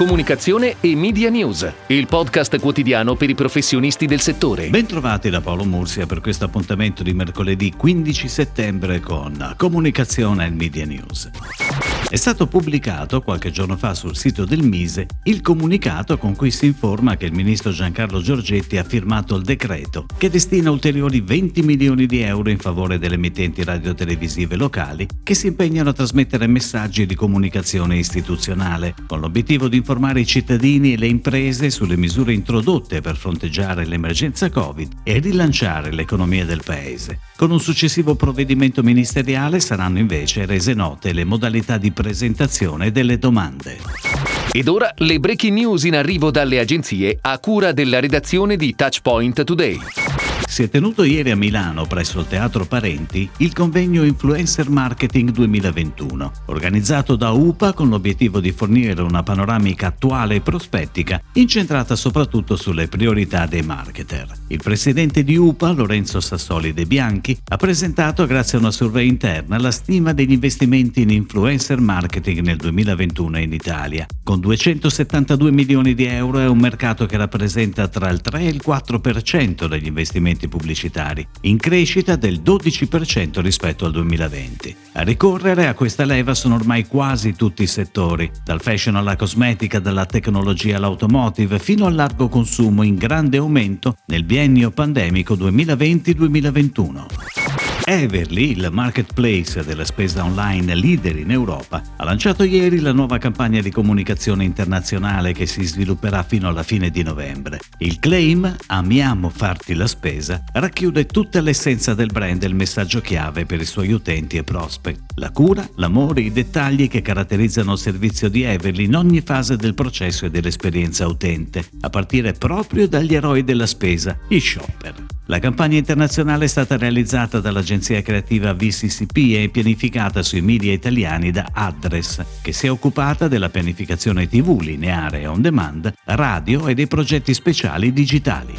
Comunicazione e Media News, il podcast quotidiano per i professionisti del settore. Bentrovati da Paolo Mursia per questo appuntamento di mercoledì 15 settembre con Comunicazione e Media News. È stato pubblicato qualche giorno fa sul sito del Mise il comunicato con cui si informa che il ministro Giancarlo Giorgetti ha firmato il decreto che destina ulteriori 20 milioni di euro in favore delle emittenti radiotelevisive locali che si impegnano a trasmettere messaggi di comunicazione istituzionale con l'obiettivo di informare i cittadini e le imprese sulle misure introdotte per fronteggiare l'emergenza Covid e rilanciare l'economia del Paese. Con un successivo provvedimento ministeriale saranno invece rese note le modalità di presentazione delle domande. Ed ora le breaking news in arrivo dalle agenzie a cura della redazione di Touchpoint Today. Si è tenuto ieri a Milano, presso il Teatro Parenti, il convegno Influencer Marketing 2021, organizzato da UPA con l'obiettivo di fornire una panoramica attuale e prospettica, incentrata soprattutto sulle priorità dei marketer. Il presidente di UPA, Lorenzo Sassoli De Bianchi, ha presentato, grazie a una survey interna, la stima degli investimenti in influencer marketing nel 2021 in Italia. Con 272 milioni di euro è un mercato che rappresenta tra il 3 e il 4% degli investimenti investimenti pubblicitari, in crescita del 12% rispetto al 2020. A ricorrere a questa leva sono ormai quasi tutti i settori, dal fashion alla cosmetica, dalla tecnologia all'automotive, fino al largo consumo in grande aumento nel biennio pandemico 2020-2021. Everly, il marketplace della spesa online leader in Europa, ha lanciato ieri la nuova campagna di comunicazione internazionale che si svilupperà fino alla fine di novembre. Il claim Amiamo farti la spesa racchiude tutta l'essenza del brand e il messaggio chiave per i suoi utenti e prospect. La cura, l'amore, i dettagli che caratterizzano il servizio di Everly in ogni fase del processo e dell'esperienza utente, a partire proprio dagli eroi della spesa, i shopper. La campagna internazionale è stata realizzata dall'agenzia creativa VCCP e pianificata sui media italiani da Address, che si è occupata della pianificazione TV lineare e on demand, radio e dei progetti speciali digitali.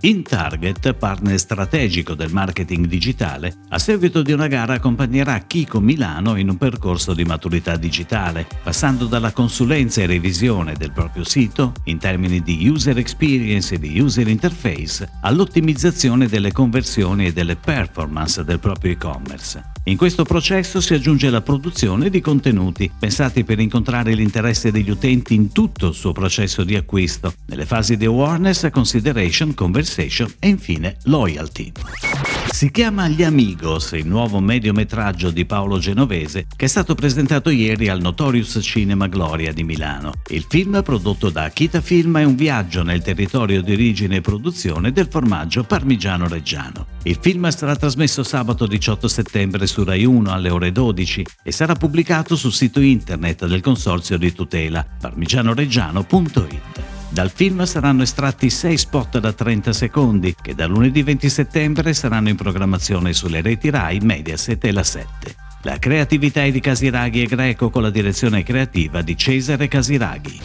InTarget, partner strategico del marketing digitale, a seguito di una gara accompagnerà Kiko Milano in un percorso di maturità digitale, passando dalla consulenza e revisione del proprio sito in termini di user experience e di user interface all'ottimizzazione delle conversioni e delle performance del proprio e-commerce. In questo processo si aggiunge la produzione di contenuti pensati per incontrare l'interesse degli utenti in tutto il suo processo di acquisto, nelle fasi di awareness, consideration, conversation e infine loyalty. Si chiama Gli Amigos, il nuovo mediometraggio di Paolo Genovese che è stato presentato ieri al Notorious Cinema Gloria di Milano. Il film, prodotto da Akita Film, è un viaggio nel territorio di origine e produzione del formaggio parmigiano reggiano. Il film sarà trasmesso sabato 18 settembre su Rai 1 alle ore 12 e sarà pubblicato sul sito internet del Consorzio di Tutela parmigianoreggiano.it. Dal film saranno estratti 6 spot da 30 secondi che da lunedì 20 settembre saranno in programmazione sulle reti Rai, Mediaset e la 7. La creatività è di Casiraghi e Greco con la direzione creativa di Cesare Casiraghi.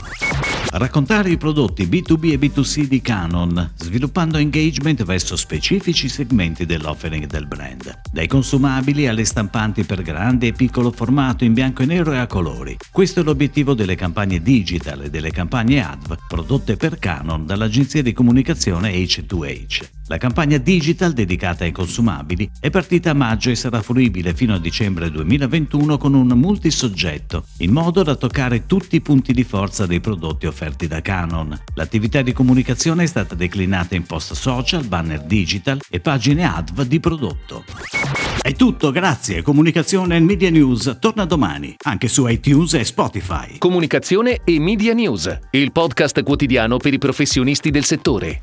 Raccontare i prodotti B2B e B2C di Canon, sviluppando engagement verso specifici segmenti dell'offering del brand, dai consumabili alle stampanti per grande e piccolo formato in bianco e nero e a colori. Questo è l'obiettivo delle campagne digital e delle campagne ADV prodotte per Canon dall'agenzia di comunicazione H2H. La campagna digital dedicata ai consumabili è partita a maggio e sarà fruibile fino a dicembre 2021 con un multisoggetto, in modo da toccare tutti i punti di forza dei prodotti offerti da Canon. L'attività di comunicazione è stata declinata in post social, banner digital e pagine ADV di prodotto. È tutto, grazie. Comunicazione e Media News torna domani, anche su iTunes e Spotify. Comunicazione e Media News, il podcast quotidiano per i professionisti del settore.